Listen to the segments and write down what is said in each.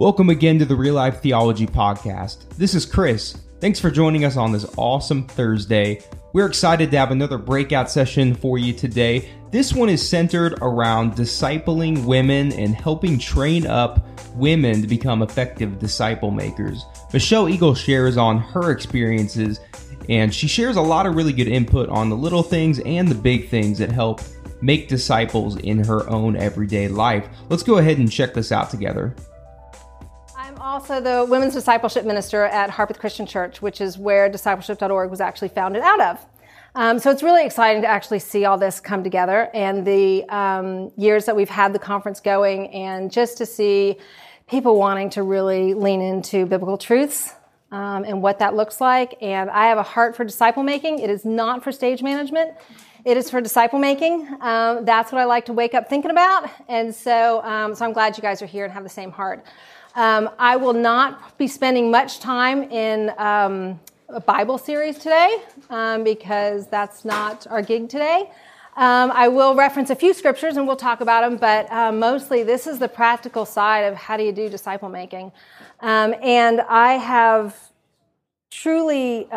Welcome again to the Real Life Theology Podcast. This is Chris. Thanks for joining us on this awesome Thursday. We're excited to have another breakout session for you today. This one is centered around discipling women and helping train up women to become effective disciple makers. Michelle Eagle shares on her experiences and she shares a lot of really good input on the little things and the big things that help make disciples in her own everyday life. Let's go ahead and check this out together also the women's discipleship minister at Harpeth Christian Church, which is where discipleship.org was actually founded out of. Um, so it's really exciting to actually see all this come together and the um, years that we've had the conference going and just to see people wanting to really lean into biblical truths um, and what that looks like. And I have a heart for disciple making. It is not for stage management. It is for disciple making. Um, that's what I like to wake up thinking about. And so, um, so I'm glad you guys are here and have the same heart. Um, I will not be spending much time in um, a Bible series today um, because that's not our gig today. Um, I will reference a few scriptures and we'll talk about them, but uh, mostly this is the practical side of how do you do disciple making. Um, and I have truly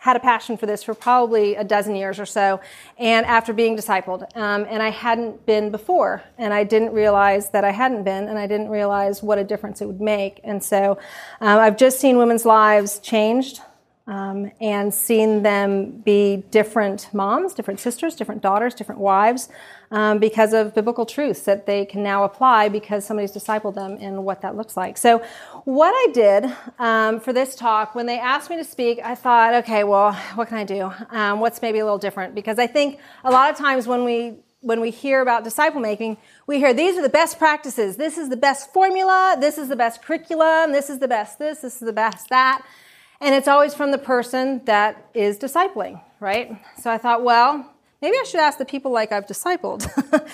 had a passion for this for probably a dozen years or so, and after being discipled. Um, and I hadn't been before, and I didn't realize that I hadn't been, and I didn't realize what a difference it would make. And so um, I've just seen women's lives changed um, and seen them be different moms, different sisters, different daughters, different wives um, because of biblical truths that they can now apply because somebody's discipled them in what that looks like. So, what I did um, for this talk, when they asked me to speak, I thought, okay, well, what can I do? Um, what's maybe a little different? Because I think a lot of times when we when we hear about disciple making, we hear these are the best practices. This is the best formula. This is the best curriculum. This is the best this. This is the best that. And it's always from the person that is discipling, right? So I thought, well, maybe I should ask the people like I've discipled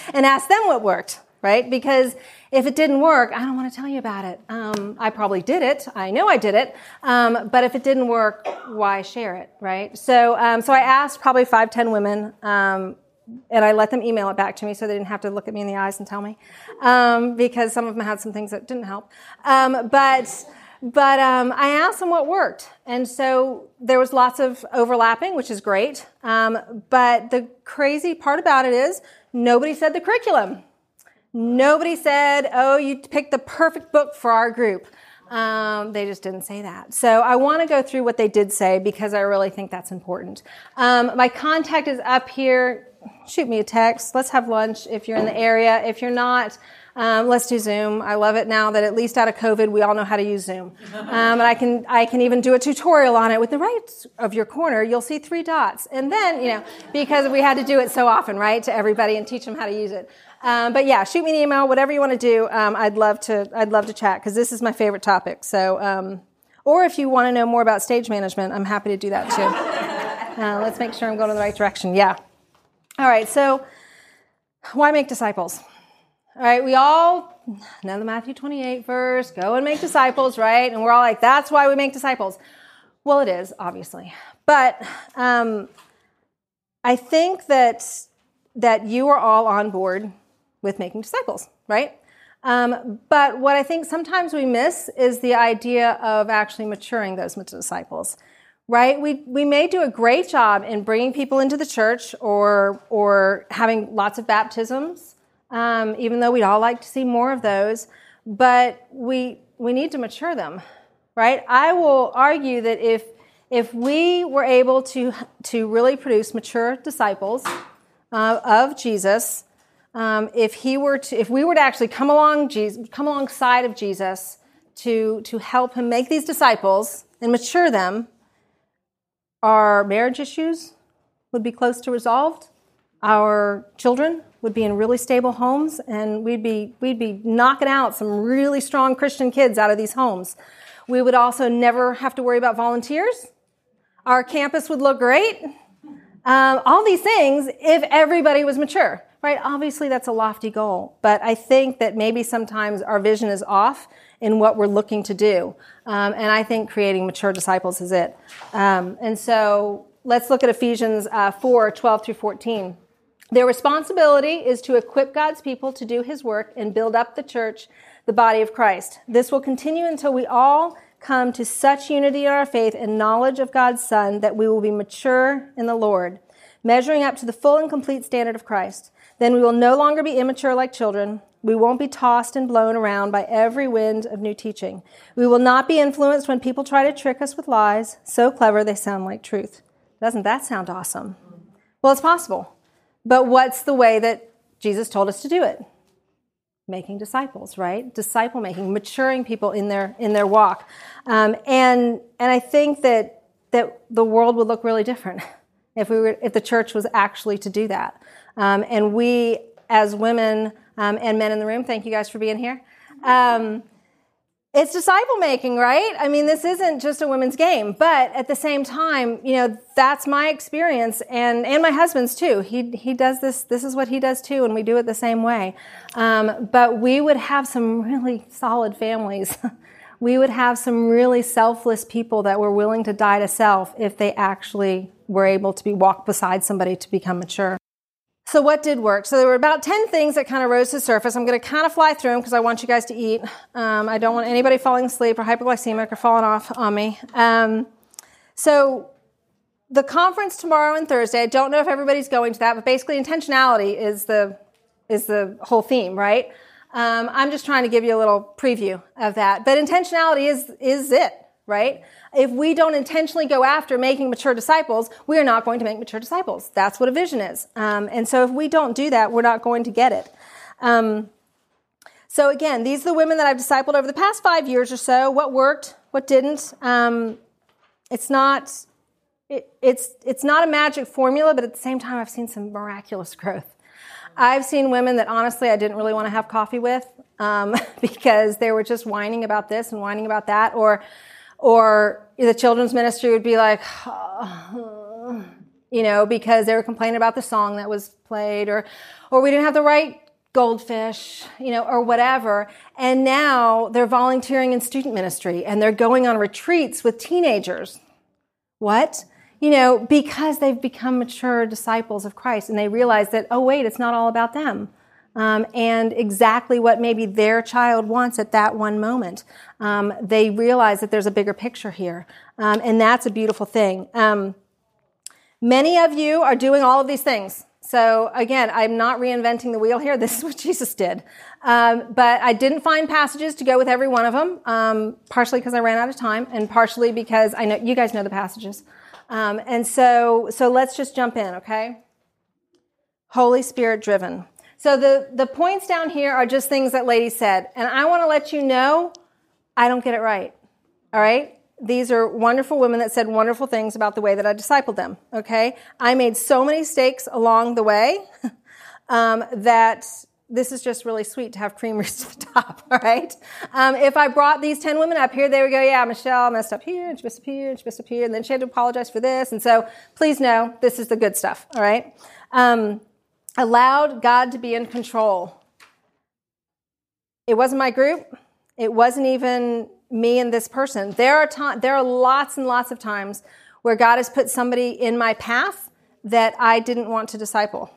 and ask them what worked, right? Because if it didn't work, I don't want to tell you about it. Um, I probably did it. I know I did it. Um, but if it didn't work, why share it, right? So, um, so I asked probably five, ten women, um, and I let them email it back to me so they didn't have to look at me in the eyes and tell me, um, because some of them had some things that didn't help. Um, but but um, I asked them what worked. And so there was lots of overlapping, which is great. Um, but the crazy part about it is nobody said the curriculum. Nobody said, oh, you picked the perfect book for our group. Um, they just didn't say that. So I want to go through what they did say because I really think that's important. Um, my contact is up here. Shoot me a text. Let's have lunch if you're in the area. If you're not, um, let's do Zoom. I love it now that at least out of COVID, we all know how to use Zoom. Um, and I can, I can even do a tutorial on it with the right of your corner. You'll see three dots. And then, you know, because we had to do it so often, right, to everybody and teach them how to use it. Um, but yeah, shoot me an email, whatever you want to do. Um, I'd love to, I'd love to chat because this is my favorite topic. So, um, or if you want to know more about stage management, I'm happy to do that too. Uh, let's make sure I'm going in the right direction. Yeah. All right. So, why make disciples? All right, we all know the Matthew 28 verse, go and make disciples, right? And we're all like, that's why we make disciples. Well, it is, obviously. But um, I think that, that you are all on board with making disciples, right? Um, but what I think sometimes we miss is the idea of actually maturing those disciples, right? We, we may do a great job in bringing people into the church or, or having lots of baptisms um, even though we'd all like to see more of those. But we, we need to mature them, right? I will argue that if, if we were able to, to really produce mature disciples uh, of Jesus, um, if he were to, if we were to actually come along Jesus, come alongside of Jesus to, to help him make these disciples and mature them, our marriage issues would be close to resolved. Our children would be in really stable homes and we'd be, we'd be knocking out some really strong Christian kids out of these homes. We would also never have to worry about volunteers. Our campus would look great. Um, all these things if everybody was mature, right? Obviously, that's a lofty goal, but I think that maybe sometimes our vision is off in what we're looking to do. Um, and I think creating mature disciples is it. Um, and so let's look at Ephesians uh, 4 12 through 14. Their responsibility is to equip God's people to do his work and build up the church the body of Christ. This will continue until we all come to such unity in our faith and knowledge of God's Son that we will be mature in the Lord, measuring up to the full and complete standard of Christ. Then we will no longer be immature like children. We won't be tossed and blown around by every wind of new teaching. We will not be influenced when people try to trick us with lies, so clever they sound like truth. Doesn't that sound awesome? Well, it's possible. But what's the way that Jesus told us to do it? Making disciples, right? Disciple making, maturing people in their in their walk, um, and and I think that that the world would look really different if we were if the church was actually to do that. Um, and we as women um, and men in the room, thank you guys for being here. It's disciple making, right? I mean, this isn't just a women's game, but at the same time, you know, that's my experience and, and my husband's too. He, he does this, this is what he does too, and we do it the same way. Um, but we would have some really solid families. we would have some really selfless people that were willing to die to self if they actually were able to be walked beside somebody to become mature. So what did work? So there were about 10 things that kind of rose to the surface. I'm going to kind of fly through them because I want you guys to eat. Um, I don't want anybody falling asleep or hypoglycemic or falling off on me. Um, so the conference tomorrow and Thursday, I don't know if everybody's going to that, but basically intentionality is the, is the whole theme, right? Um, I'm just trying to give you a little preview of that. But intentionality is, is it, right? If we don't intentionally go after making mature disciples, we are not going to make mature disciples. That's what a vision is. Um, and so if we don't do that, we're not going to get it. Um, so again, these are the women that I've discipled over the past five years or so. What worked, what didn't. Um, it's not. It, it's it's not a magic formula, but at the same time, I've seen some miraculous growth. I've seen women that honestly I didn't really want to have coffee with um, because they were just whining about this and whining about that, or or the children's ministry would be like, oh, you know, because they were complaining about the song that was played, or, or we didn't have the right goldfish, you know, or whatever. And now they're volunteering in student ministry and they're going on retreats with teenagers. What? You know, because they've become mature disciples of Christ and they realize that, oh, wait, it's not all about them um, and exactly what maybe their child wants at that one moment. Um, they realize that there's a bigger picture here, um, and that's a beautiful thing. Um, many of you are doing all of these things. So again, I'm not reinventing the wheel here. This is what Jesus did. Um, but I didn't find passages to go with every one of them, um, partially because I ran out of time, and partially because I know you guys know the passages. and so, so let's just jump in, okay? Holy Spirit driven. So the, the points down here are just things that lady said. And I want to let you know I don't get it right. All right? These are wonderful women that said wonderful things about the way that I discipled them. Okay? I made so many mistakes along the way um, that this is just really sweet to have creamers to the top, all right? Um, if I brought these 10 women up here, they would go, yeah, Michelle messed up here, and she messed up here, and she messed up here, and then she had to apologize for this. And so please know this is the good stuff, all right? Um, allowed God to be in control. It wasn't my group. It wasn't even me and this person. There are there are lots and lots of times where God has put somebody in my path that I didn't want to disciple.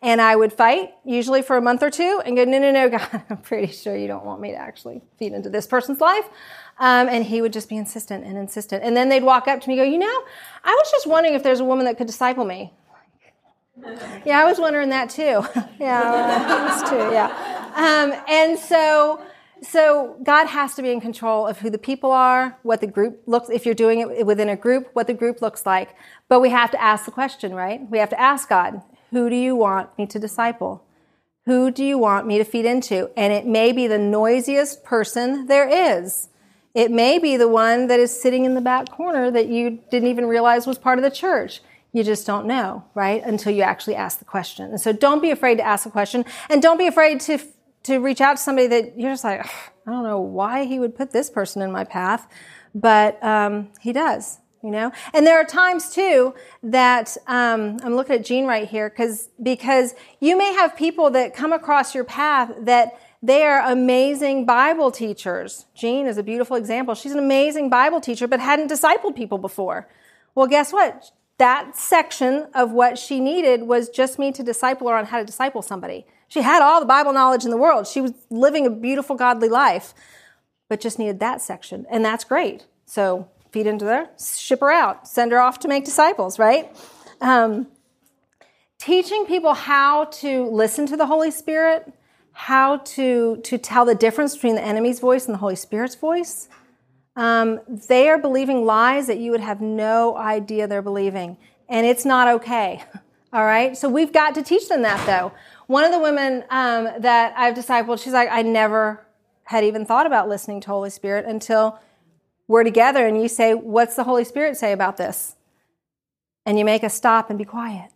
And I would fight, usually for a month or two, and go, no, no, no, God, I'm pretty sure you don't want me to actually feed into this person's life. Um, and he would just be insistent and insistent. And then they'd walk up to me and go, you know, I was just wondering if there's a woman that could disciple me. Yeah, I was wondering that too. yeah, too. Yeah, um, and so so God has to be in control of who the people are, what the group looks. If you're doing it within a group, what the group looks like. But we have to ask the question, right? We have to ask God, who do you want me to disciple? Who do you want me to feed into? And it may be the noisiest person there is. It may be the one that is sitting in the back corner that you didn't even realize was part of the church. You just don't know, right? Until you actually ask the question. And so don't be afraid to ask a question and don't be afraid to, to reach out to somebody that you're just like, I don't know why he would put this person in my path, but um, he does, you know? And there are times too that um, I'm looking at Jean right here because because you may have people that come across your path that they are amazing Bible teachers. Jean is a beautiful example. She's an amazing Bible teacher, but hadn't discipled people before. Well, guess what? That section of what she needed was just me to disciple her on how to disciple somebody. She had all the Bible knowledge in the world. She was living a beautiful, godly life, but just needed that section. And that's great. So feed into there, ship her out, send her off to make disciples, right? Um, teaching people how to listen to the Holy Spirit, how to, to tell the difference between the enemy's voice and the Holy Spirit's voice. Um, they are believing lies that you would have no idea they're believing. And it's not okay. All right? So we've got to teach them that, though. One of the women um, that I've discipled, she's like, I never had even thought about listening to Holy Spirit until we're together and you say, What's the Holy Spirit say about this? And you make us stop and be quiet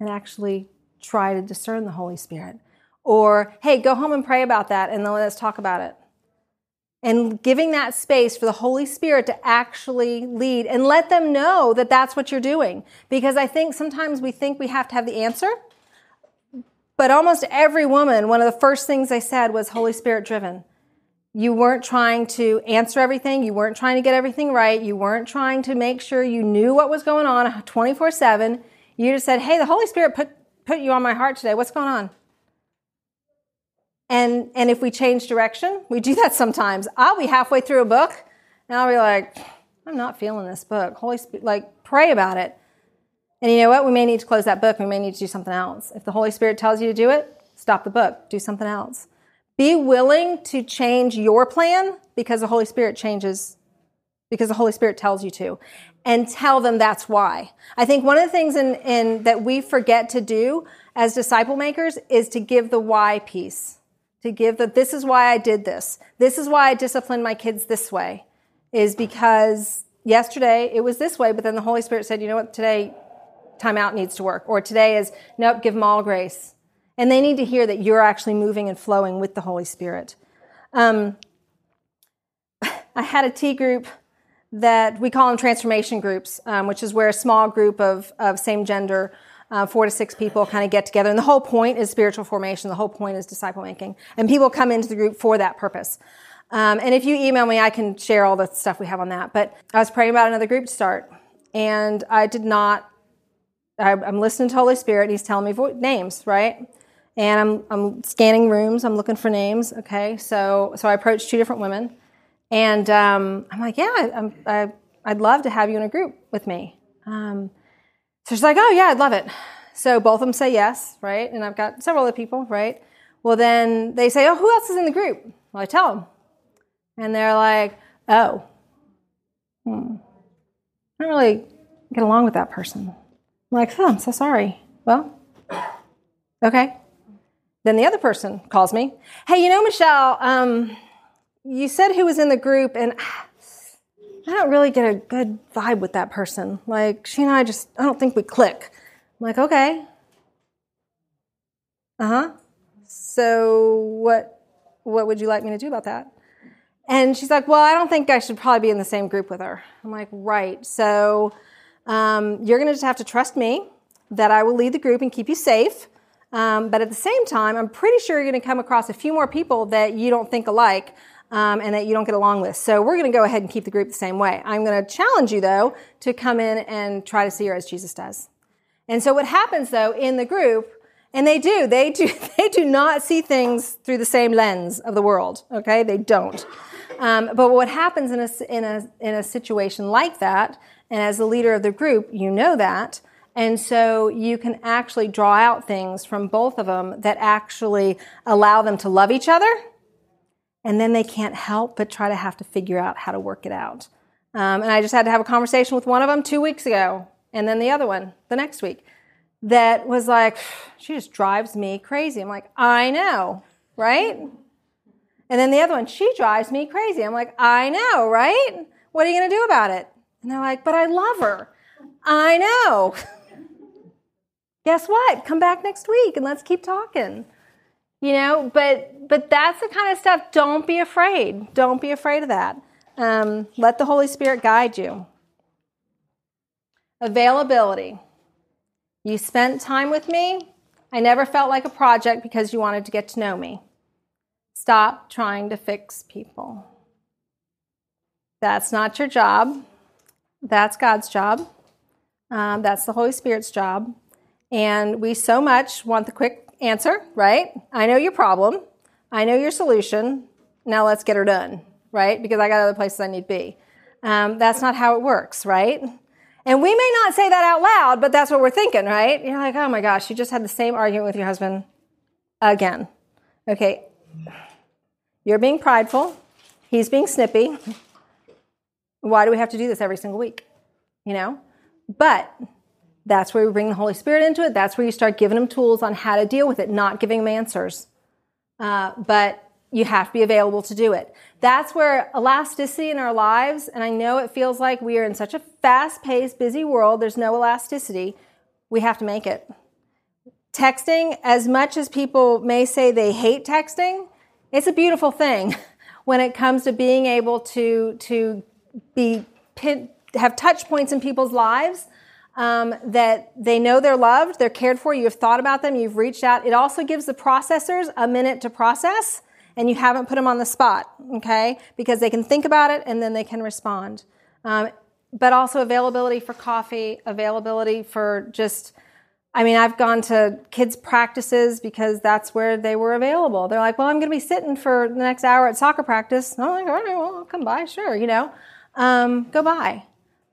and actually try to discern the Holy Spirit. Or, hey, go home and pray about that and then let us talk about it. And giving that space for the Holy Spirit to actually lead and let them know that that's what you're doing. Because I think sometimes we think we have to have the answer. But almost every woman, one of the first things they said was Holy Spirit driven. You weren't trying to answer everything. You weren't trying to get everything right. You weren't trying to make sure you knew what was going on 24 7. You just said, Hey, the Holy Spirit put, put you on my heart today. What's going on? And, and if we change direction, we do that sometimes. I'll be halfway through a book and I'll be like, I'm not feeling this book. Holy Spirit, like, pray about it. And you know what? We may need to close that book. We may need to do something else. If the Holy Spirit tells you to do it, stop the book, do something else. Be willing to change your plan because the Holy Spirit changes, because the Holy Spirit tells you to, and tell them that's why. I think one of the things in, in that we forget to do as disciple makers is to give the why piece. To give that this is why I did this. This is why I disciplined my kids this way. Is because yesterday it was this way, but then the Holy Spirit said, you know what, today timeout needs to work. Or today is, nope, give them all grace. And they need to hear that you're actually moving and flowing with the Holy Spirit. Um, I had a T group that we call them transformation groups, um, which is where a small group of, of same gender, uh, four to six people kind of get together. And the whole point is spiritual formation. The whole point is disciple making. And people come into the group for that purpose. Um, and if you email me, I can share all the stuff we have on that. But I was praying about another group to start. And I did not I, am listening to Holy Spirit. He's telling me vo- names, right? And I'm, I'm scanning rooms. I'm looking for names. Okay, so so I approached two different women, and um, I'm like, yeah, I'm, I, I'd love to have you in a group with me. Um, so she's like, oh yeah, I'd love it. So both of them say yes, right? And I've got several other people, right? Well, then they say, oh, who else is in the group? Well, I tell them, and they're like, oh, hmm. I don't really get along with that person. I'm like, oh, I'm so sorry. Well, okay. Then the other person calls me. Hey, you know, Michelle, um, you said who was in the group, and I don't really get a good vibe with that person. Like, she and I just, I don't think we click. I'm like, okay. Uh huh. So what, what would you like me to do about that? And she's like, well, I don't think I should probably be in the same group with her. I'm like, right. So um, you're going to just have to trust me that I will lead the group and keep you safe. Um, but at the same time, I'm pretty sure you're going to come across a few more people that you don't think alike um, and that you don't get along with. So we're going to go ahead and keep the group the same way. I'm going to challenge you, though, to come in and try to see her as Jesus does. And so what happens, though, in the group, and they do, they do, they do not see things through the same lens of the world. Okay, they don't. Um, but what happens in a, in a in a situation like that and as the leader of the group, you know that. And so you can actually draw out things from both of them that actually allow them to love each other. And then they can't help but try to have to figure out how to work it out. Um, and I just had to have a conversation with one of them two weeks ago, and then the other one the next week, that was like, she just drives me crazy. I'm like, I know, right? And then the other one, she drives me crazy. I'm like, I know, right? What are you going to do about it? And they're like, but I love her. I know. Guess what? Come back next week and let's keep talking. You know, but but that's the kind of stuff. Don't be afraid. Don't be afraid of that. Um, let the Holy Spirit guide you. Availability. You spent time with me. I never felt like a project because you wanted to get to know me. Stop trying to fix people. That's not your job. That's God's job. Um, that's the Holy Spirit's job. And we so much want the quick answer, right? I know your problem. I know your solution. Now let's get her done, right? Because I got other places I need to be. Um, that's not how it works, right? And we may not say that out loud, but that's what we're thinking, right? You're like, oh my gosh, you just had the same argument with your husband again. Okay, you're being prideful. He's being snippy. Why do we have to do this every single week? You know? But that's where we bring the Holy Spirit into it. That's where you start giving them tools on how to deal with it, not giving them answers. Uh, but you have to be available to do it. That's where elasticity in our lives, and I know it feels like we are in such a fast paced, busy world, there's no elasticity. We have to make it. Texting, as much as people may say they hate texting, it's a beautiful thing when it comes to being able to, to be have touch points in people's lives um, that they know they're loved, they're cared for, you've thought about them, you've reached out. It also gives the processors a minute to process, and you haven't put them on the spot, okay? Because they can think about it and then they can respond. Um, but also availability for coffee, availability for just, I mean, I've gone to kids' practices because that's where they were available. They're like, well, I'm going to be sitting for the next hour at soccer practice. I'm like, all right, well, I'll come by, sure, you know. Um, go by.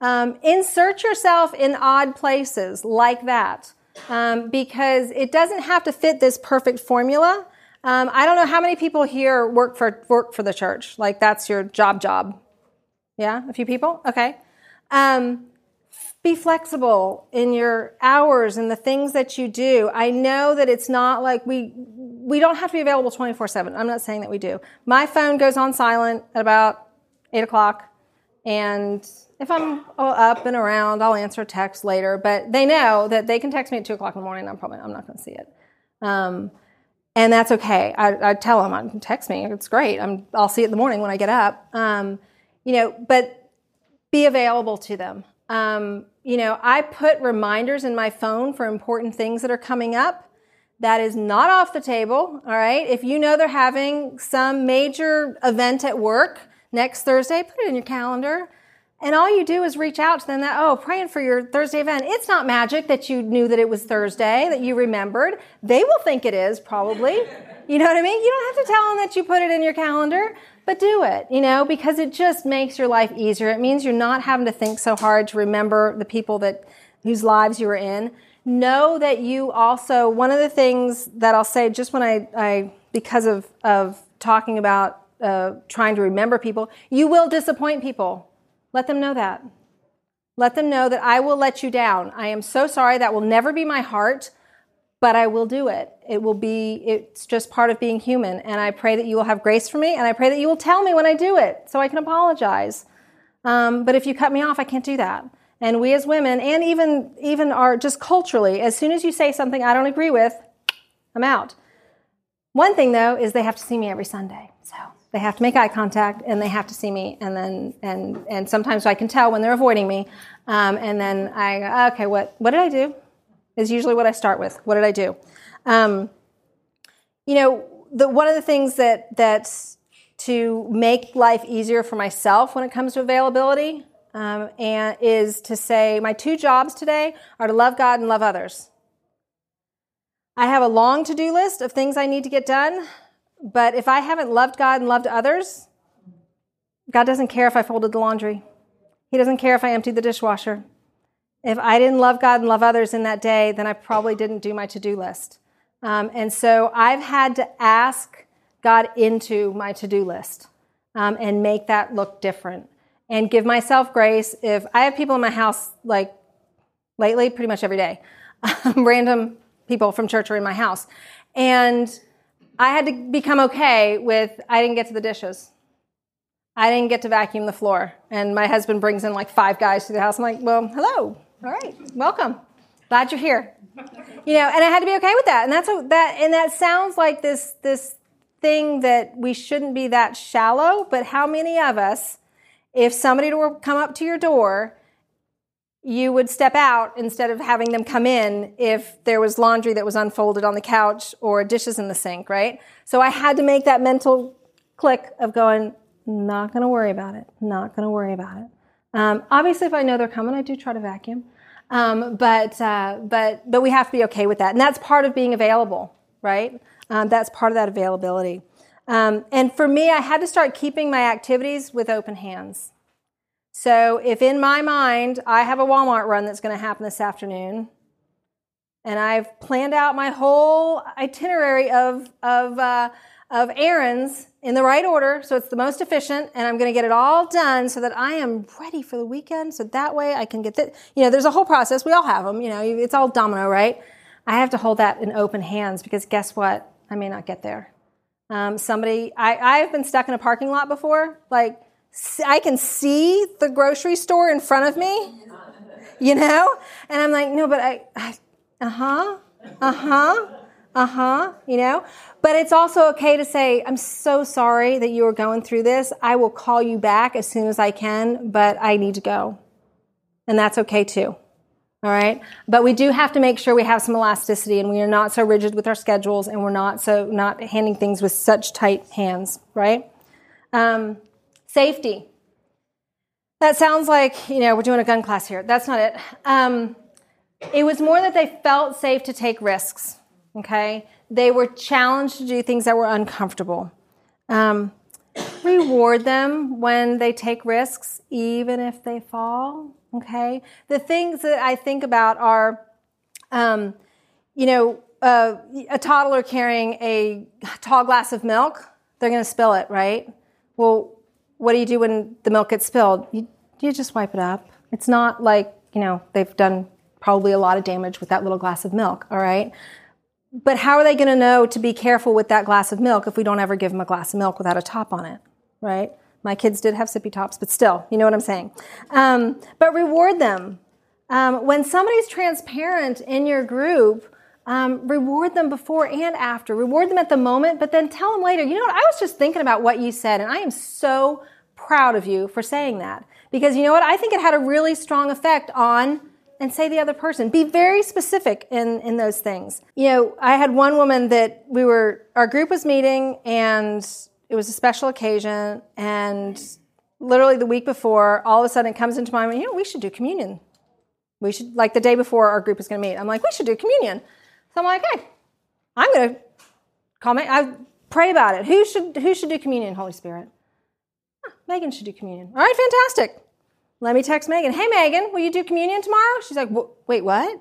Um, insert yourself in odd places like that um, because it doesn't have to fit this perfect formula. Um, I don't know how many people here work for work for the church. Like that's your job job. Yeah, a few people. Okay. Um, be flexible in your hours and the things that you do. I know that it's not like we we don't have to be available twenty four seven. I'm not saying that we do. My phone goes on silent at about eight o'clock, and if I'm up and around, I'll answer text later. But they know that they can text me at two o'clock in the morning. I'm probably I'm not going to see it, um, and that's okay. I, I tell them, I text me. It's great. I'm I'll see it in the morning when I get up. Um, you know, but be available to them. Um, you know, I put reminders in my phone for important things that are coming up. That is not off the table. All right. If you know they're having some major event at work next Thursday, put it in your calendar. And all you do is reach out to them that, oh, praying for your Thursday event. It's not magic that you knew that it was Thursday, that you remembered. They will think it is, probably. You know what I mean? You don't have to tell them that you put it in your calendar, but do it, you know, because it just makes your life easier. It means you're not having to think so hard to remember the people that, whose lives you were in. Know that you also, one of the things that I'll say just when I, I because of, of talking about uh, trying to remember people, you will disappoint people let them know that. Let them know that I will let you down. I am so sorry. That will never be my heart, but I will do it. It will be, it's just part of being human. And I pray that you will have grace for me, and I pray that you will tell me when I do it so I can apologize. Um, but if you cut me off, I can't do that. And we as women, and even, even are just culturally, as soon as you say something I don't agree with, I'm out. One thing though is they have to see me every Sunday. So they have to make eye contact and they have to see me, and then and and sometimes I can tell when they're avoiding me, um, and then I okay, what what did I do? Is usually what I start with. What did I do? Um, you know, the one of the things that that's to make life easier for myself when it comes to availability um, and is to say my two jobs today are to love God and love others. I have a long to do list of things I need to get done. But if I haven't loved God and loved others, God doesn't care if I folded the laundry. He doesn't care if I emptied the dishwasher. If I didn't love God and love others in that day, then I probably didn't do my to do list. Um, and so I've had to ask God into my to do list um, and make that look different and give myself grace. If I have people in my house, like lately, pretty much every day, random people from church are in my house. And I had to become okay with I didn't get to the dishes. I didn't get to vacuum the floor. And my husband brings in like five guys to the house. I'm like, well, hello. All right. Welcome. Glad you're here. You know, and I had to be okay with that. And that's a, that and that sounds like this this thing that we shouldn't be that shallow, but how many of us if somebody were come up to your door you would step out instead of having them come in if there was laundry that was unfolded on the couch or dishes in the sink, right? So I had to make that mental click of going, not going to worry about it, not going to worry about it. Um, obviously, if I know they're coming, I do try to vacuum. Um, but, uh, but, but we have to be okay with that. And that's part of being available, right? Um, that's part of that availability. Um, and for me, I had to start keeping my activities with open hands. So if in my mind I have a Walmart run that's going to happen this afternoon, and I've planned out my whole itinerary of, of, uh, of errands in the right order so it's the most efficient and I'm going to get it all done so that I am ready for the weekend so that way I can get that. You know, there's a whole process. We all have them. You know, it's all domino, right? I have to hold that in open hands because guess what? I may not get there. Um, somebody, I, I've been stuck in a parking lot before. Like, I can see the grocery store in front of me, you know? And I'm like, no, but I, I uh huh, uh huh, uh huh, you know? But it's also okay to say, I'm so sorry that you are going through this. I will call you back as soon as I can, but I need to go. And that's okay too. All right. But we do have to make sure we have some elasticity and we are not so rigid with our schedules and we're not so, not handing things with such tight hands, right? Um, safety. That sounds like, you know, we're doing a gun class here. That's not it. Um, it was more that they felt safe to take risks. Okay. They were challenged to do things that were uncomfortable. Um, reward them when they take risks, even if they fall. Okay. The things that I think about are, um, you know, uh, a toddler carrying a tall glass of milk, they're going to spill it, right? Well, what do you do when the milk gets spilled? You, you just wipe it up. It's not like, you know, they've done probably a lot of damage with that little glass of milk, all right? But how are they going to know to be careful with that glass of milk if we don't ever give them a glass of milk without a top on it, right? My kids did have sippy tops, but still, you know what I'm saying. Um, but reward them. Um, when somebody's transparent in your group, um, reward them before and after. Reward them at the moment, but then tell them later, you know what, I was just thinking about what you said, and I am so proud of you for saying that. Because you know what, I think it had a really strong effect on and say the other person. Be very specific in, in those things. You know, I had one woman that we were, our group was meeting and it was a special occasion and literally the week before, all of a sudden it comes into my mind, you know, we should do communion. We should, like the day before our group is going to meet, I'm like, we should do communion. So I'm like, hey, I'm going to comment, I pray about it. Who should, who should do communion, Holy Spirit? Huh, Megan should do communion. All right, fantastic. Let me text Megan. Hey, Megan, will you do communion tomorrow? She's like, wait, what?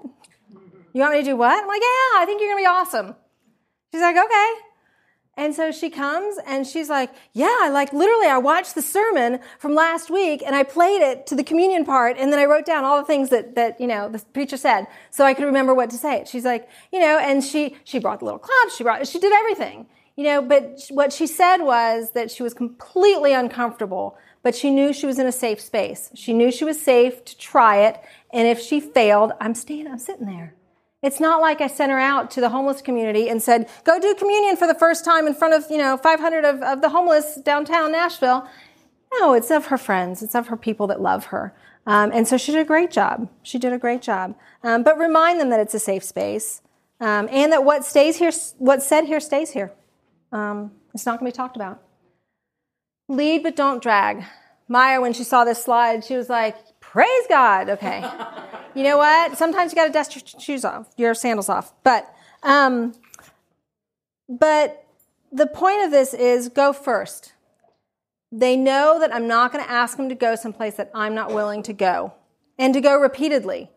You want me to do what? I'm like, yeah, I think you're going to be awesome. She's like, okay. And so she comes and she's like, yeah, like literally I watched the sermon from last week and I played it to the communion part and then I wrote down all the things that, that, you know, the preacher said so I could remember what to say. She's like, you know, and she, she brought the little claps, she brought, she did everything, you know, but what she said was that she was completely uncomfortable but she knew she was in a safe space. She knew she was safe to try it. And if she failed, I'm staying, I'm sitting there. It's not like I sent her out to the homeless community and said, go do communion for the first time in front of, you know, 500 of, of the homeless downtown Nashville. No, it's of her friends. It's of her people that love her. Um, and so she did a great job. She did a great job. Um, but remind them that it's a safe space um, and that what stays here, what's said here stays here. Um, it's not going to be talked about. Lead but don't drag. Maya, when she saw this slide, she was like, Praise God. Okay. you know what? Sometimes you got to dust your shoes off, your sandals off. But, um, but the point of this is go first. They know that I'm not going to ask them to go someplace that I'm not willing to go and to go repeatedly.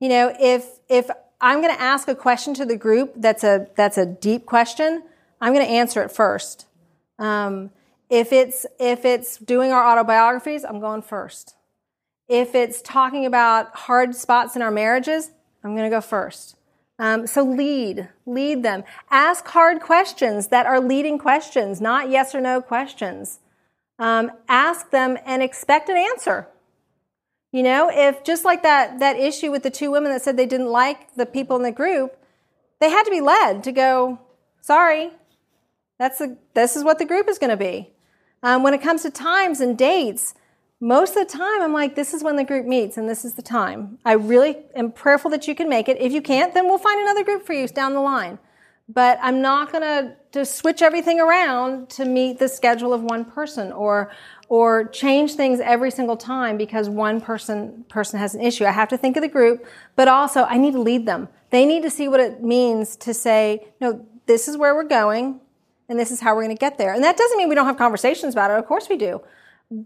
You know, if, if I'm going to ask a question to the group that's a, that's a deep question, I'm going to answer it first. Um, if it's, if it's doing our autobiographies, I'm going first. If it's talking about hard spots in our marriages, I'm going to go first. Um, so lead, lead them. Ask hard questions that are leading questions, not yes or no questions. Um, ask them and expect an answer. You know, if just like that, that issue with the two women that said they didn't like the people in the group, they had to be led to go, sorry, that's a, this is what the group is going to be. Um, when it comes to times and dates, most of the time I'm like, this is when the group meets and this is the time. I really am prayerful that you can make it. If you can't, then we'll find another group for you down the line. but I'm not going to to switch everything around to meet the schedule of one person or or change things every single time because one person person has an issue. I have to think of the group, but also I need to lead them. They need to see what it means to say, no, this is where we're going and this is how we're going to get there. And that doesn't mean we don't have conversations about it. Of course we do.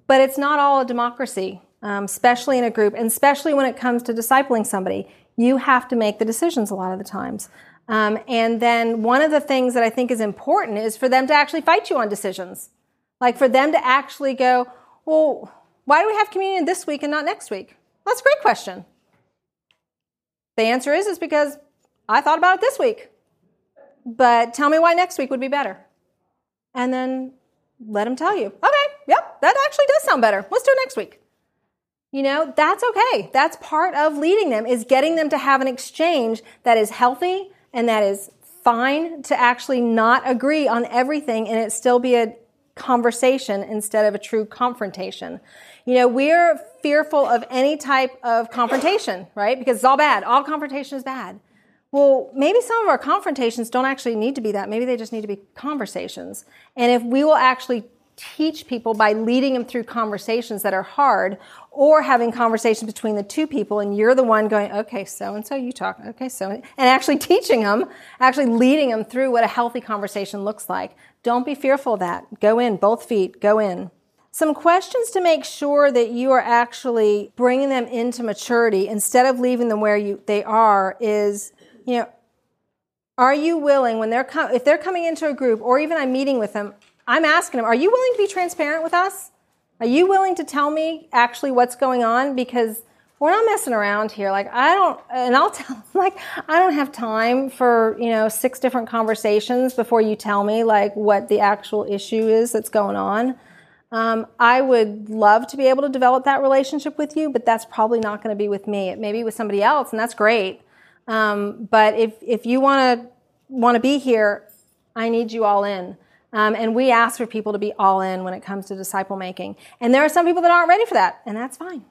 But it's not all a democracy, um, especially in a group, and especially when it comes to discipling somebody. You have to make the decisions a lot of the times. Um, and then one of the things that I think is important is for them to actually fight you on decisions. Like for them to actually go, well, why do we have communion this week and not next week? That's a great question. The answer is, is because I thought about it this week. But tell me why next week would be better. And then let them tell you, okay, that actually does sound better. Let's do it next week. You know, that's okay. That's part of leading them is getting them to have an exchange that is healthy and that is fine to actually not agree on everything and it still be a conversation instead of a true confrontation. You know, we're fearful of any type of confrontation, right? Because it's all bad. All confrontation is bad. Well, maybe some of our confrontations don't actually need to be that. Maybe they just need to be conversations. And if we will actually teach people by leading them through conversations that are hard or having conversations between the two people and you're the one going okay so and so you talk. Okay so and actually teaching them actually leading them through what a healthy conversation looks like. Don't be fearful of that. Go in both feet go in. Some questions to make sure that you are actually bringing them into maturity instead of leaving them where you they are is you know are you willing when they're com- if they're coming into a group or even i'm meeting with them I'm asking them, are you willing to be transparent with us? Are you willing to tell me actually what's going on? Because we're not messing around here. Like I don't, and I'll tell like I don't have time for you know six different conversations before you tell me like what the actual issue is that's going on. Um, I would love to be able to develop that relationship with you, but that's probably not going to be with me. It may be with somebody else, and that's great. Um, but if if you want to want to be here, I need you all in. Um, and we ask for people to be all in when it comes to disciple making. And there are some people that aren't ready for that, and that's fine.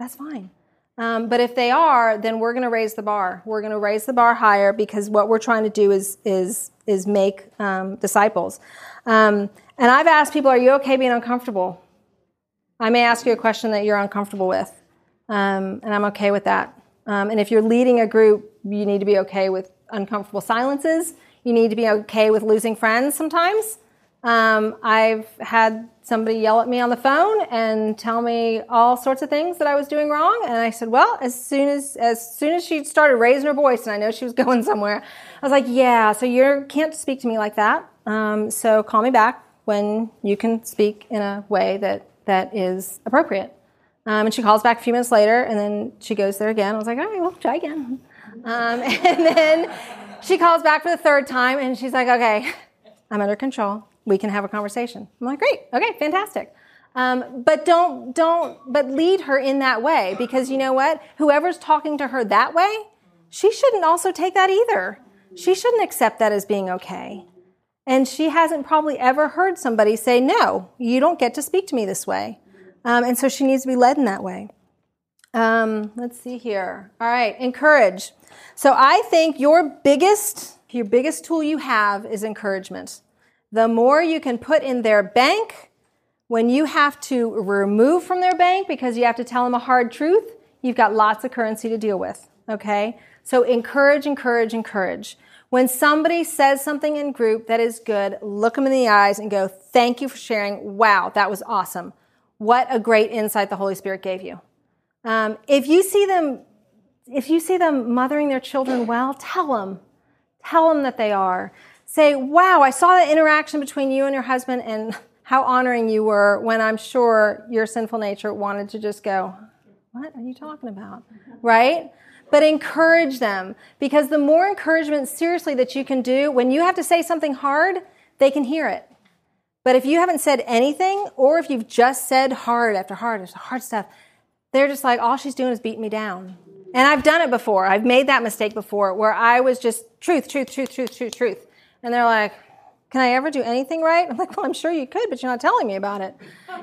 That's fine. Um, but if they are, then we're going to raise the bar. We're going to raise the bar higher because what we're trying to do is is is make um, disciples. Um, and I've asked people, "Are you okay being uncomfortable?" I may ask you a question that you're uncomfortable with, um, and I'm okay with that. Um, and if you're leading a group, you need to be okay with uncomfortable silences. You need to be okay with losing friends sometimes. Um, I've had somebody yell at me on the phone and tell me all sorts of things that I was doing wrong. And I said, well, as soon as as soon as she started raising her voice, and I know she was going somewhere, I was like, yeah, so you can't speak to me like that. Um, so call me back when you can speak in a way that that is appropriate. Um, and she calls back a few minutes later, and then she goes there again. I was like, all right, well, try again. Um, and then she calls back for the third time, and she's like, okay, I'm under control we can have a conversation. I'm like, great, okay, fantastic. Um, but don't don't but lead her in that way because you know what? Whoever's talking to her that way, she shouldn't also take that either. She shouldn't accept that as being okay. And she hasn't probably ever heard somebody say, "No, you don't get to speak to me this way." Um, and so she needs to be led in that way. Um, let's see here. All right, encourage. So I think your biggest your biggest tool you have is encouragement the more you can put in their bank when you have to remove from their bank because you have to tell them a hard truth, you've got lots of currency to deal with. Okay? So encourage, encourage, encourage. When somebody says something in group that is good, look them in the eyes and go, thank you for sharing. Wow, that was awesome. What a great insight the Holy Spirit gave you. Um, if you see them, if you see them mothering their children well, tell them. Tell them that they are say, wow, I saw that interaction between you and your husband and how honoring you were when I'm sure your sinful nature wanted to just go, what are you talking about? Right? But encourage them because the more encouragement, seriously, that you can do, when you have to say something hard, they can hear it. But if you haven't said anything, or if you've just said hard after hard after hard stuff, they're just like, all she's doing is beating me down. And I've done it before. I've made that mistake before where I was just truth, truth, truth, truth, truth, truth. And they're like, can I ever do anything right? I'm like, well, I'm sure you could, but you're not telling me about it.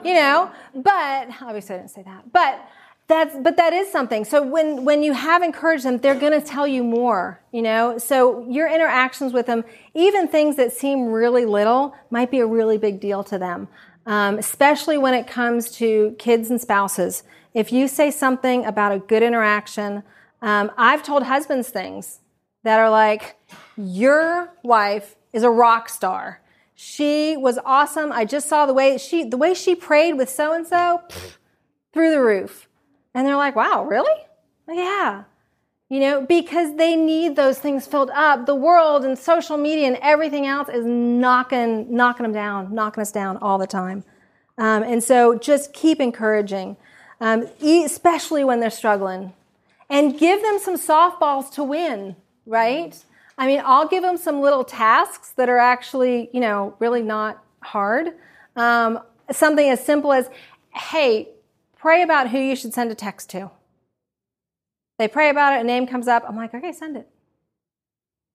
You know? But obviously I didn't say that. But that's but that is something so when when you have encouraged them they're going to tell you more you know so your interactions with them even things that seem really little might be a really big deal to them um, especially when it comes to kids and spouses if you say something about a good interaction um, i've told husbands things that are like your wife is a rock star she was awesome i just saw the way she the way she prayed with so and so through the roof and they're like, wow, really? Yeah. You know, because they need those things filled up. The world and social media and everything else is knocking, knocking them down, knocking us down all the time. Um, and so just keep encouraging, um, especially when they're struggling. And give them some softballs to win, right? I mean, I'll give them some little tasks that are actually, you know, really not hard. Um, something as simple as, hey, pray about who you should send a text to. They pray about it, a name comes up. I'm like, okay, send it.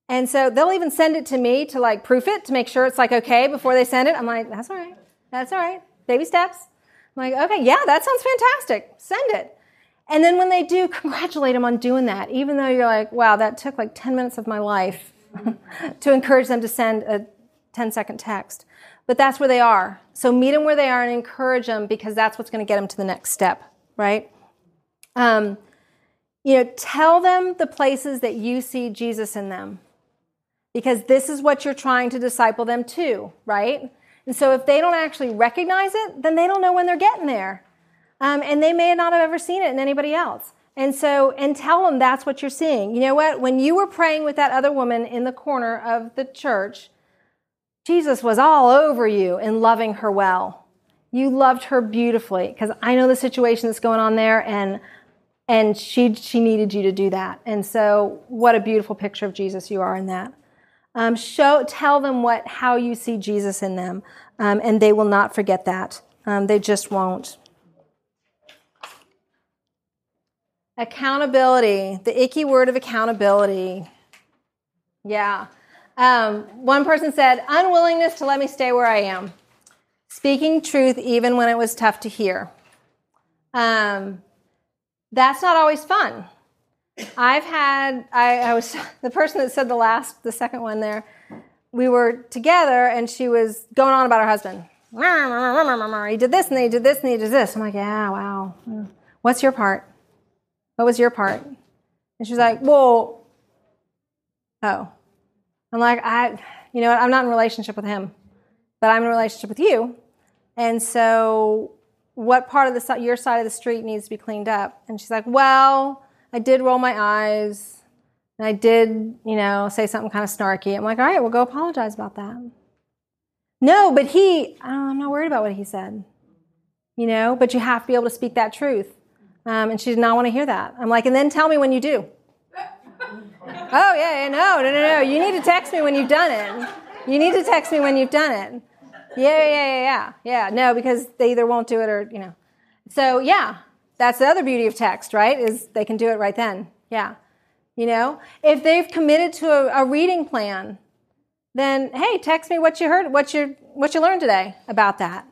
And so they'll even send it to me to like proof it to make sure it's like okay before they send it. I'm like, that's all right. That's all right. Baby steps. I'm like, okay, yeah, that sounds fantastic. Send it. And then when they do, congratulate them on doing that, even though you're like, wow, that took like 10 minutes of my life to encourage them to send a 10 second text. But that's where they are. So meet them where they are and encourage them because that's what's going to get them to the next step, right? Um, you know, tell them the places that you see Jesus in them because this is what you're trying to disciple them to, right? And so if they don't actually recognize it, then they don't know when they're getting there. Um, and they may not have ever seen it in anybody else. And so, and tell them that's what you're seeing. You know what? When you were praying with that other woman in the corner of the church, Jesus was all over you in loving her well. You loved her beautifully because I know the situation that's going on there and and she she needed you to do that. And so what a beautiful picture of Jesus you are in that. Um, show tell them what how you see Jesus in them, um, and they will not forget that. Um, they just won't. Accountability, the icky word of accountability. Yeah. Um, one person said, unwillingness to let me stay where I am. Speaking truth even when it was tough to hear. Um, that's not always fun. I've had, I, I was, the person that said the last, the second one there, we were together and she was going on about her husband. He did this and he did this and he did this. I'm like, yeah, wow. What's your part? What was your part? And she's like, well, oh, I'm like, I, you know, I'm not in relationship with him, but I'm in relationship with you. And so, what part of the your side of the street needs to be cleaned up? And she's like, well, I did roll my eyes, and I did, you know, say something kind of snarky. I'm like, all right, well, go apologize about that. No, but he, I'm not worried about what he said. You know, but you have to be able to speak that truth. Um, and she did not want to hear that. I'm like, and then tell me when you do. Oh, yeah, no, no, no, no. You need to text me when you've done it. You need to text me when you've done it. Yeah, yeah, yeah, yeah. Yeah, no, because they either won't do it or, you know. So, yeah, that's the other beauty of text, right? Is they can do it right then. Yeah. You know, if they've committed to a, a reading plan, then hey, text me what you heard, what you what you learned today about that.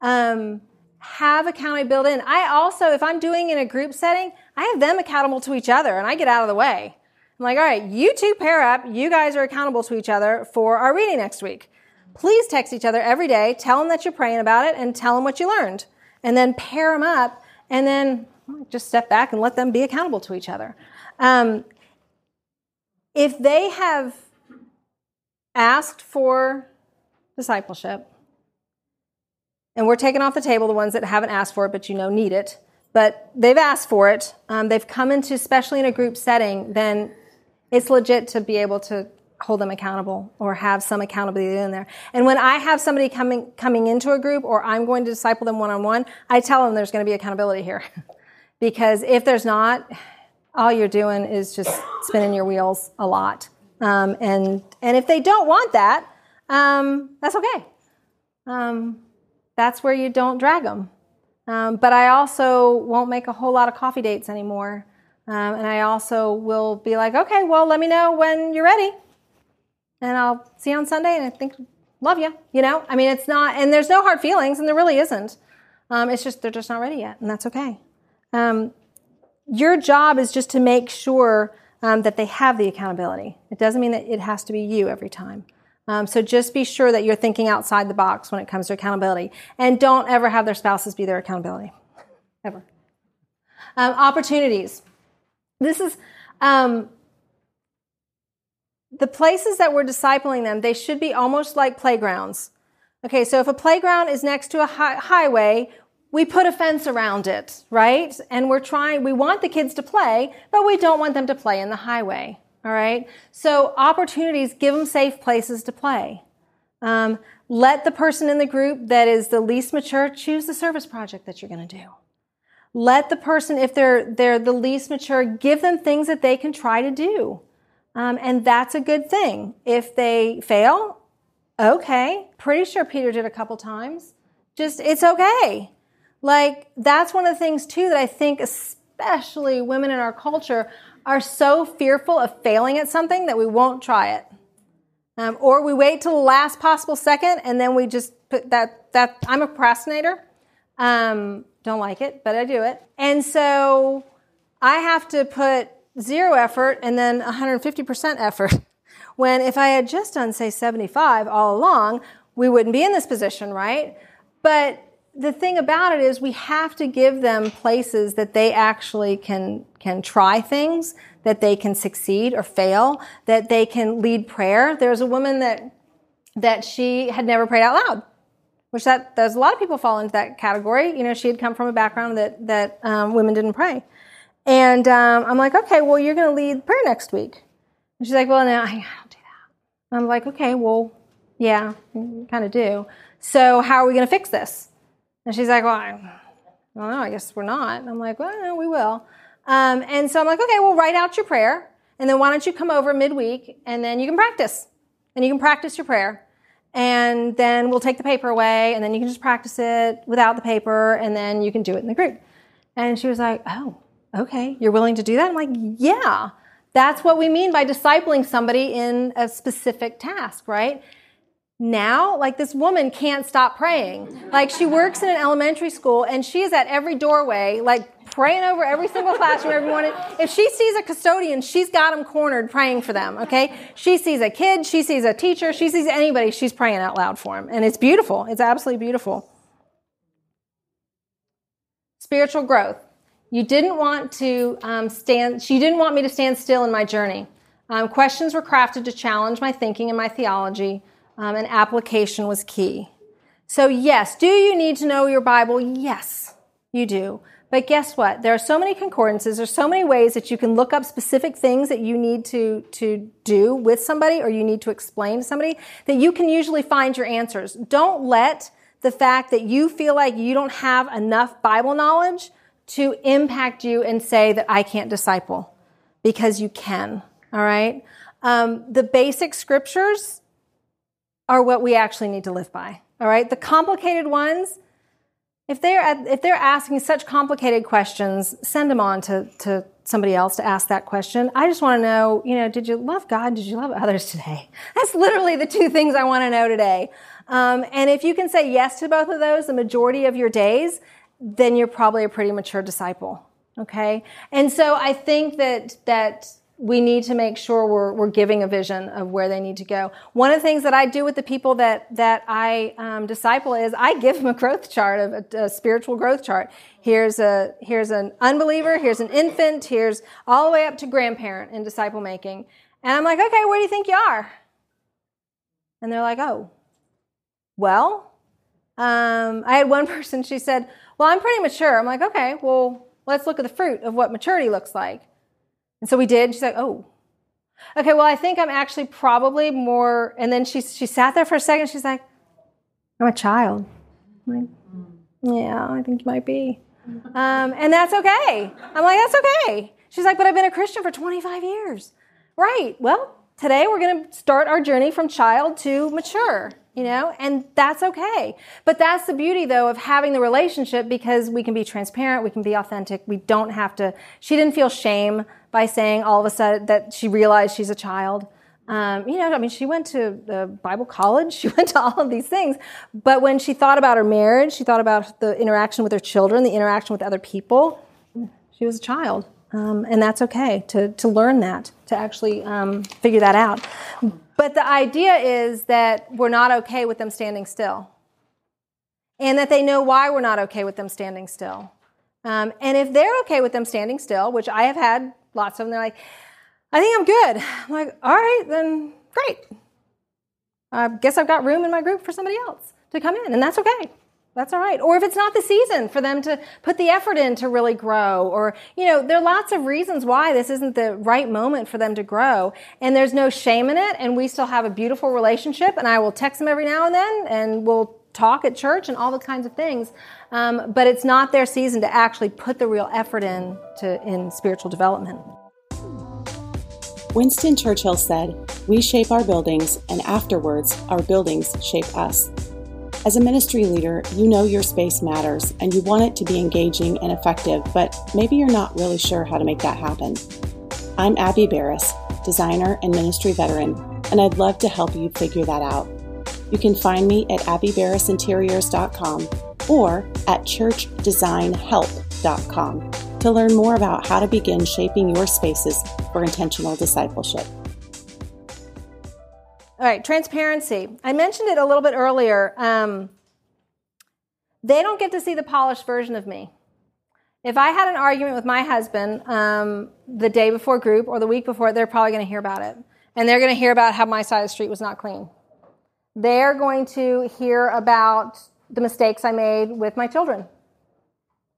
Um, have accountability built in. I also, if I'm doing in a group setting, I have them accountable to each other, and I get out of the way. I'm like, all right, you two pair up. You guys are accountable to each other for our reading next week. Please text each other every day. Tell them that you're praying about it and tell them what you learned. And then pair them up and then just step back and let them be accountable to each other. Um, if they have asked for discipleship, and we're taking off the table the ones that haven't asked for it but you know need it, but they've asked for it, um, they've come into, especially in a group setting, then it's legit to be able to hold them accountable or have some accountability in there. And when I have somebody coming coming into a group or I'm going to disciple them one on one, I tell them there's going to be accountability here. because if there's not, all you're doing is just spinning your wheels a lot. Um, and and if they don't want that, um, that's okay. That's where you don't drag them. Um, but I also won't make a whole lot of coffee dates anymore. Um, and I also will be like, okay, well, let me know when you're ready. And I'll see you on Sunday. And I think, love you. You know, I mean, it's not, and there's no hard feelings, and there really isn't. Um, it's just, they're just not ready yet. And that's okay. Um, your job is just to make sure um, that they have the accountability. It doesn't mean that it has to be you every time. Um, so just be sure that you're thinking outside the box when it comes to accountability. And don't ever have their spouses be their accountability. Ever. Um, opportunities. This is um, the places that we're discipling them, they should be almost like playgrounds. Okay, so if a playground is next to a hi- highway, we put a fence around it, right? And we're trying, we want the kids to play, but we don't want them to play in the highway, all right? So opportunities, give them safe places to play. Um, let the person in the group that is the least mature choose the service project that you're going to do. Let the person, if they're, they're the least mature, give them things that they can try to do. Um, and that's a good thing. If they fail, okay. Pretty sure Peter did a couple times. Just, it's okay. Like, that's one of the things too that I think especially women in our culture are so fearful of failing at something that we won't try it. Um, or we wait till the last possible second and then we just put that, that, I'm a procrastinator. Um, don't like it, but I do it. And so I have to put zero effort and then 150% effort. When if I had just done, say, 75 all along, we wouldn't be in this position, right? But the thing about it is we have to give them places that they actually can, can try things, that they can succeed or fail, that they can lead prayer. There's a woman that, that she had never prayed out loud which that there's a lot of people fall into that category. You know, she had come from a background that that um, women didn't pray, and um, I'm like, okay, well, you're going to lead prayer next week. And she's like, well, no, I don't do that. I'm like, okay, well, yeah, kind of do. So how are we going to fix this? And she's like, well, I don't know. I guess we're not. And I'm like, well, no, we will. Um, and so I'm like, okay, well, write out your prayer, and then why don't you come over midweek, and then you can practice, and you can practice your prayer and then we'll take the paper away and then you can just practice it without the paper and then you can do it in the group. And she was like, Oh, okay, you're willing to do that? I'm like, Yeah. That's what we mean by discipling somebody in a specific task, right? Now, like this woman can't stop praying. Like she works in an elementary school and she is at every doorway, like praying over every single classroom every morning. If she sees a custodian, she's got them cornered praying for them, okay? She sees a kid, she sees a teacher, she sees anybody, she's praying out loud for them. And it's beautiful. It's absolutely beautiful. Spiritual growth. You didn't want to um, stand, she didn't want me to stand still in my journey. Um, questions were crafted to challenge my thinking and my theology, um, and application was key. So, yes, do you need to know your Bible? Yes, you do. But guess what? There are so many concordances. There's so many ways that you can look up specific things that you need to, to do with somebody or you need to explain to somebody that you can usually find your answers. Don't let the fact that you feel like you don't have enough Bible knowledge to impact you and say that I can't disciple because you can. All right. Um, the basic scriptures are what we actually need to live by. All right. The complicated ones, if they're if they're asking such complicated questions, send them on to to somebody else to ask that question. I just want to know, you know, did you love God? Did you love others today? That's literally the two things I want to know today. Um, and if you can say yes to both of those the majority of your days, then you're probably a pretty mature disciple. Okay, and so I think that that we need to make sure we're, we're giving a vision of where they need to go. One of the things that I do with the people that, that I um, disciple is I give them a growth chart, a, a, spiritual growth chart. Here's a, here's an unbeliever, here's an infant, here's all the way up to grandparent in disciple making. And I'm like, okay, where do you think you are? And they're like, oh, well, um, I had one person, she said, well, I'm pretty mature. I'm like, okay, well, let's look at the fruit of what maturity looks like. And so we did. She's like, oh, okay, well, I think I'm actually probably more. And then she, she sat there for a second. She's like, I'm a child. I'm like, yeah, I think you might be. Um, and that's okay. I'm like, that's okay. She's like, but I've been a Christian for 25 years. Right. Well, today we're going to start our journey from child to mature you know, and that's okay. But that's the beauty though of having the relationship because we can be transparent, we can be authentic. We don't have to, she didn't feel shame by saying all of a sudden that she realized she's a child. Um, you know, I mean, she went to Bible college, she went to all of these things. But when she thought about her marriage, she thought about the interaction with her children, the interaction with other people, She was a child. Um, and that's okay to, to learn that, to actually um, figure that out. But the idea is that we're not okay with them standing still. And that they know why we're not okay with them standing still. Um, and if they're okay with them standing still, which I have had lots of them, they're like, I think I'm good. I'm like, all right, then great. I guess I've got room in my group for somebody else to come in, and that's okay. That's all right. Or if it's not the season for them to put the effort in to really grow, or, you know, there are lots of reasons why this isn't the right moment for them to grow. And there's no shame in it. And we still have a beautiful relationship. And I will text them every now and then and we'll talk at church and all the kinds of things. Um, but it's not their season to actually put the real effort in to, in spiritual development. Winston Churchill said, We shape our buildings, and afterwards, our buildings shape us. As a ministry leader, you know your space matters and you want it to be engaging and effective, but maybe you're not really sure how to make that happen. I'm Abby Barris, designer and ministry veteran, and I'd love to help you figure that out. You can find me at abbybarrisinteriors.com or at churchdesignhelp.com to learn more about how to begin shaping your spaces for intentional discipleship. All right, transparency. I mentioned it a little bit earlier. Um, they don't get to see the polished version of me. If I had an argument with my husband um, the day before group or the week before, they're probably going to hear about it. And they're going to hear about how my side of the street was not clean. They're going to hear about the mistakes I made with my children.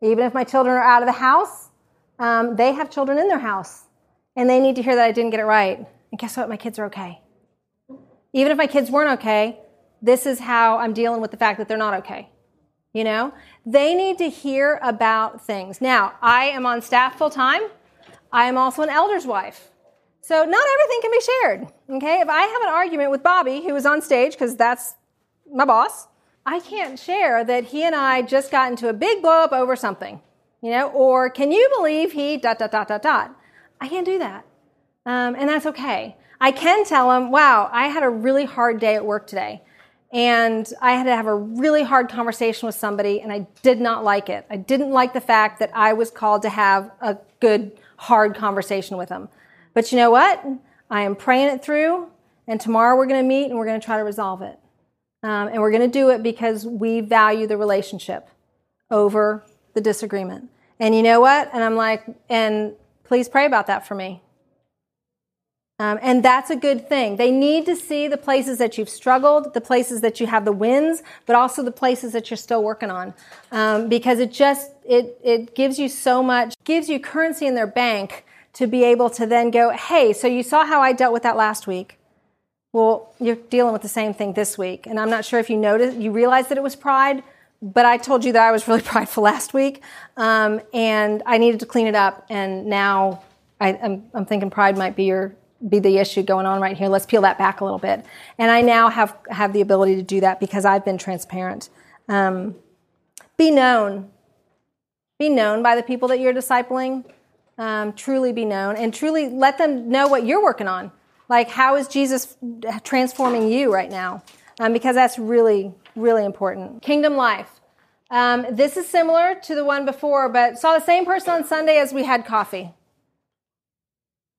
Even if my children are out of the house, um, they have children in their house. And they need to hear that I didn't get it right. And guess what? My kids are okay. Even if my kids weren't okay, this is how I'm dealing with the fact that they're not okay. You know, they need to hear about things. Now, I am on staff full time. I am also an elder's wife. So not everything can be shared. Okay. If I have an argument with Bobby, who is on stage, because that's my boss, I can't share that he and I just got into a big blow up over something. You know, or can you believe he dot dot dot dot dot? I can't do that. Um, and that's okay. I can tell him, wow, I had a really hard day at work today. And I had to have a really hard conversation with somebody, and I did not like it. I didn't like the fact that I was called to have a good, hard conversation with them. But you know what? I am praying it through, and tomorrow we're going to meet and we're going to try to resolve it. Um, and we're going to do it because we value the relationship over the disagreement. And you know what? And I'm like, and please pray about that for me. Um, and that's a good thing. They need to see the places that you've struggled, the places that you have the wins, but also the places that you're still working on, um, because it just it it gives you so much, gives you currency in their bank to be able to then go, hey, so you saw how I dealt with that last week. Well, you're dealing with the same thing this week, and I'm not sure if you noticed, you realized that it was pride, but I told you that I was really prideful last week, um, and I needed to clean it up, and now I, I'm, I'm thinking pride might be your be the issue going on right here. Let's peel that back a little bit. And I now have have the ability to do that because I've been transparent. Um, be known. Be known by the people that you're discipling. Um, truly be known and truly let them know what you're working on. Like, how is Jesus transforming you right now? Um, because that's really, really important. Kingdom life. Um, this is similar to the one before, but saw the same person on Sunday as we had coffee.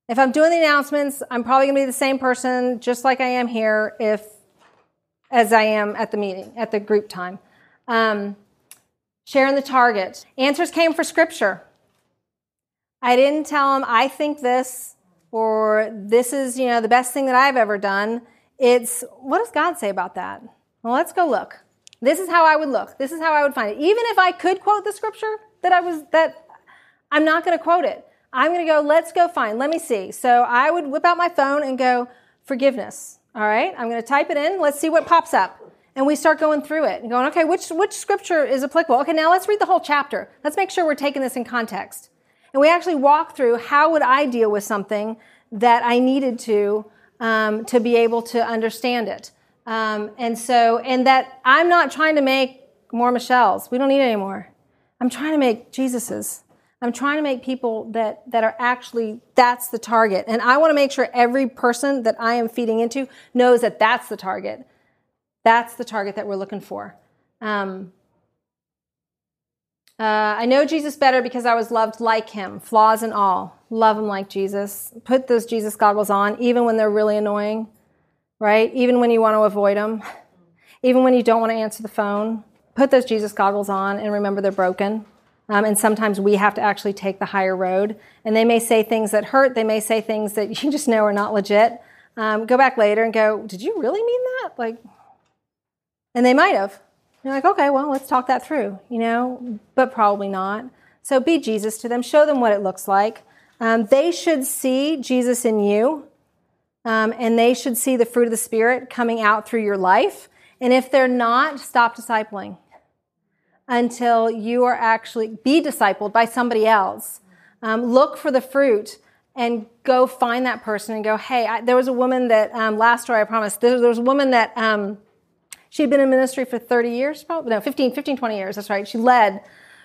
If I'm doing the announcements, I'm probably going to be the same person, just like I am here, if as I am at the meeting, at the group time. Um, sharing the target. Answers came for scripture. I didn't tell them I think this or this is you know the best thing that I've ever done. It's what does God say about that? Well, let's go look. This is how I would look. This is how I would find it. Even if I could quote the scripture that I was that I'm not going to quote it. I'm going to go, let's go find, let me see. So I would whip out my phone and go, forgiveness. All right, I'm going to type it in. Let's see what pops up. And we start going through it and going, okay, which, which scripture is applicable? Okay, now let's read the whole chapter. Let's make sure we're taking this in context. And we actually walk through how would I deal with something that I needed to um, to be able to understand it. Um, and so, and that I'm not trying to make more Michelles. We don't need any more. I'm trying to make Jesus's. I'm trying to make people that, that are actually, that's the target. And I want to make sure every person that I am feeding into knows that that's the target. That's the target that we're looking for. Um, Uh, I know Jesus better because I was loved like him, flaws and all. Love him like Jesus. Put those Jesus goggles on, even when they're really annoying, right? Even when you want to avoid them, even when you don't want to answer the phone. Put those Jesus goggles on and remember they're broken. Um, and sometimes we have to actually take the higher road. And they may say things that hurt. They may say things that you just know are not legit. Um, go back later and go, Did you really mean that? Like, and they might have. You're like, okay, well, let's talk that through, you know, but probably not. So be Jesus to them, show them what it looks like. Um, they should see Jesus in you, um, and they should see the fruit of the Spirit coming out through your life. And if they're not, stop discipling until you are actually be discipled by somebody else. Um, look for the fruit and go find that person and go, hey, I, there was a woman that um, last story I promised. There, there was a woman that um, She'd been in ministry for 30 years, probably, no, 15, 15, 20 years, that's right. She led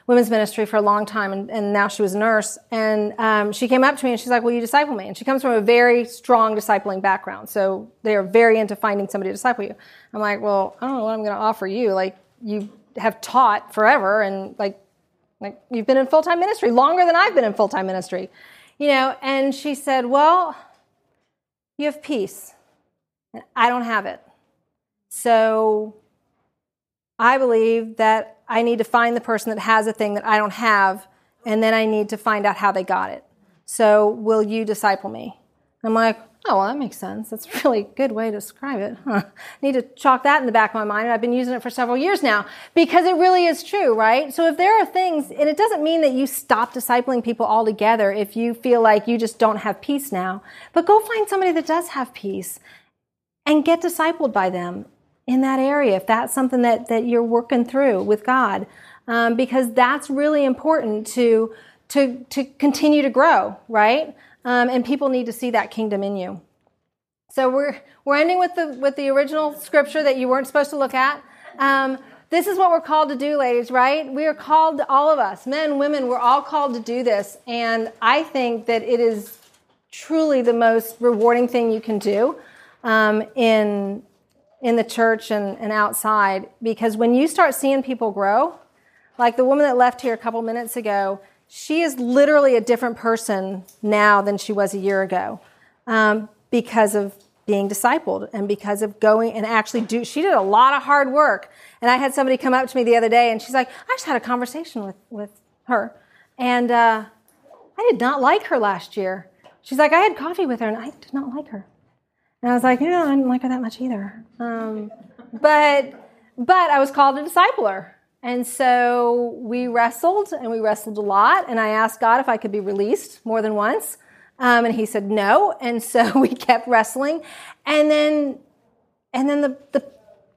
women's ministry for a long time, and, and now she was a nurse. And um, she came up to me and she's like, Will you disciple me? And she comes from a very strong discipling background. So they are very into finding somebody to disciple you. I'm like, Well, I don't know what I'm going to offer you. Like, you have taught forever, and like, like you've been in full time ministry longer than I've been in full time ministry. You know, and she said, Well, you have peace. And I don't have it. So I believe that I need to find the person that has a thing that I don't have, and then I need to find out how they got it. So will you disciple me? I'm like, oh, well, that makes sense. That's a really good way to describe it. I need to chalk that in the back of my mind. I've been using it for several years now because it really is true, right? So if there are things, and it doesn't mean that you stop discipling people altogether if you feel like you just don't have peace now, but go find somebody that does have peace and get discipled by them in that area if that's something that, that you're working through with God. Um, because that's really important to, to, to continue to grow, right? Um, and people need to see that kingdom in you. So we're, we're ending with the, with the original scripture that you weren't supposed to look at. Um, this is what we're called to do, ladies, right? We are called, all of us, men, women, we're all called to do this. And I think that it is truly the most rewarding thing you can do um, in in the church and, and outside because when you start seeing people grow, like the woman that left here a couple minutes ago, she is literally a different person now than she was a year ago um, because of being discipled and because of going and actually do she did a lot of hard work. And i had somebody come up to me the other day and she's like i just had a conversation with, with her and uh, i did not like her last year. She's like i had coffee with her and i did not like her and I was like, yeah, I didn't like her that much either. Um, but but I was called a discipler. And so we wrestled and we wrestled a lot. And I asked God if I could be released more than once. Um, and he said no. And so we kept wrestling. And then and then the, the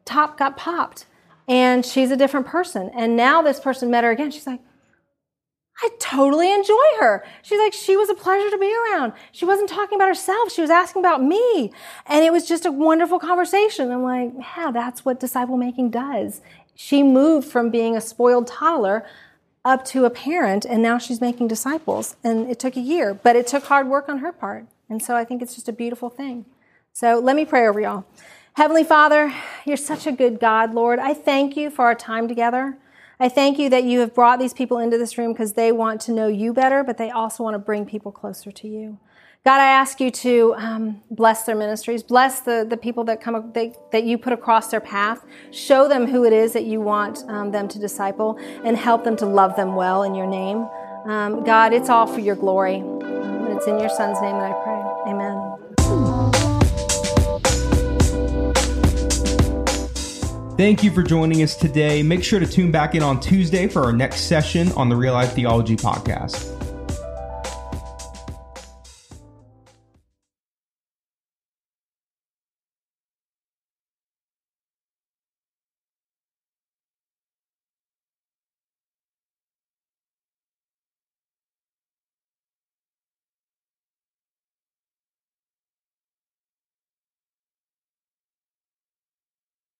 top got popped. And she's a different person. And now this person met her again. She's like, I totally enjoy her. She's like, she was a pleasure to be around. She wasn't talking about herself. She was asking about me. And it was just a wonderful conversation. I'm like, yeah, that's what disciple making does. She moved from being a spoiled toddler up to a parent, and now she's making disciples. And it took a year, but it took hard work on her part. And so I think it's just a beautiful thing. So let me pray over y'all. Heavenly Father, you're such a good God, Lord. I thank you for our time together. I thank you that you have brought these people into this room because they want to know you better, but they also want to bring people closer to you. God, I ask you to um, bless their ministries, bless the, the people that come they, that you put across their path. Show them who it is that you want um, them to disciple, and help them to love them well in your name. Um, God, it's all for your glory. And it's in your Son's name that I pray. Thank you for joining us today. Make sure to tune back in on Tuesday for our next session on the Real Life Theology Podcast.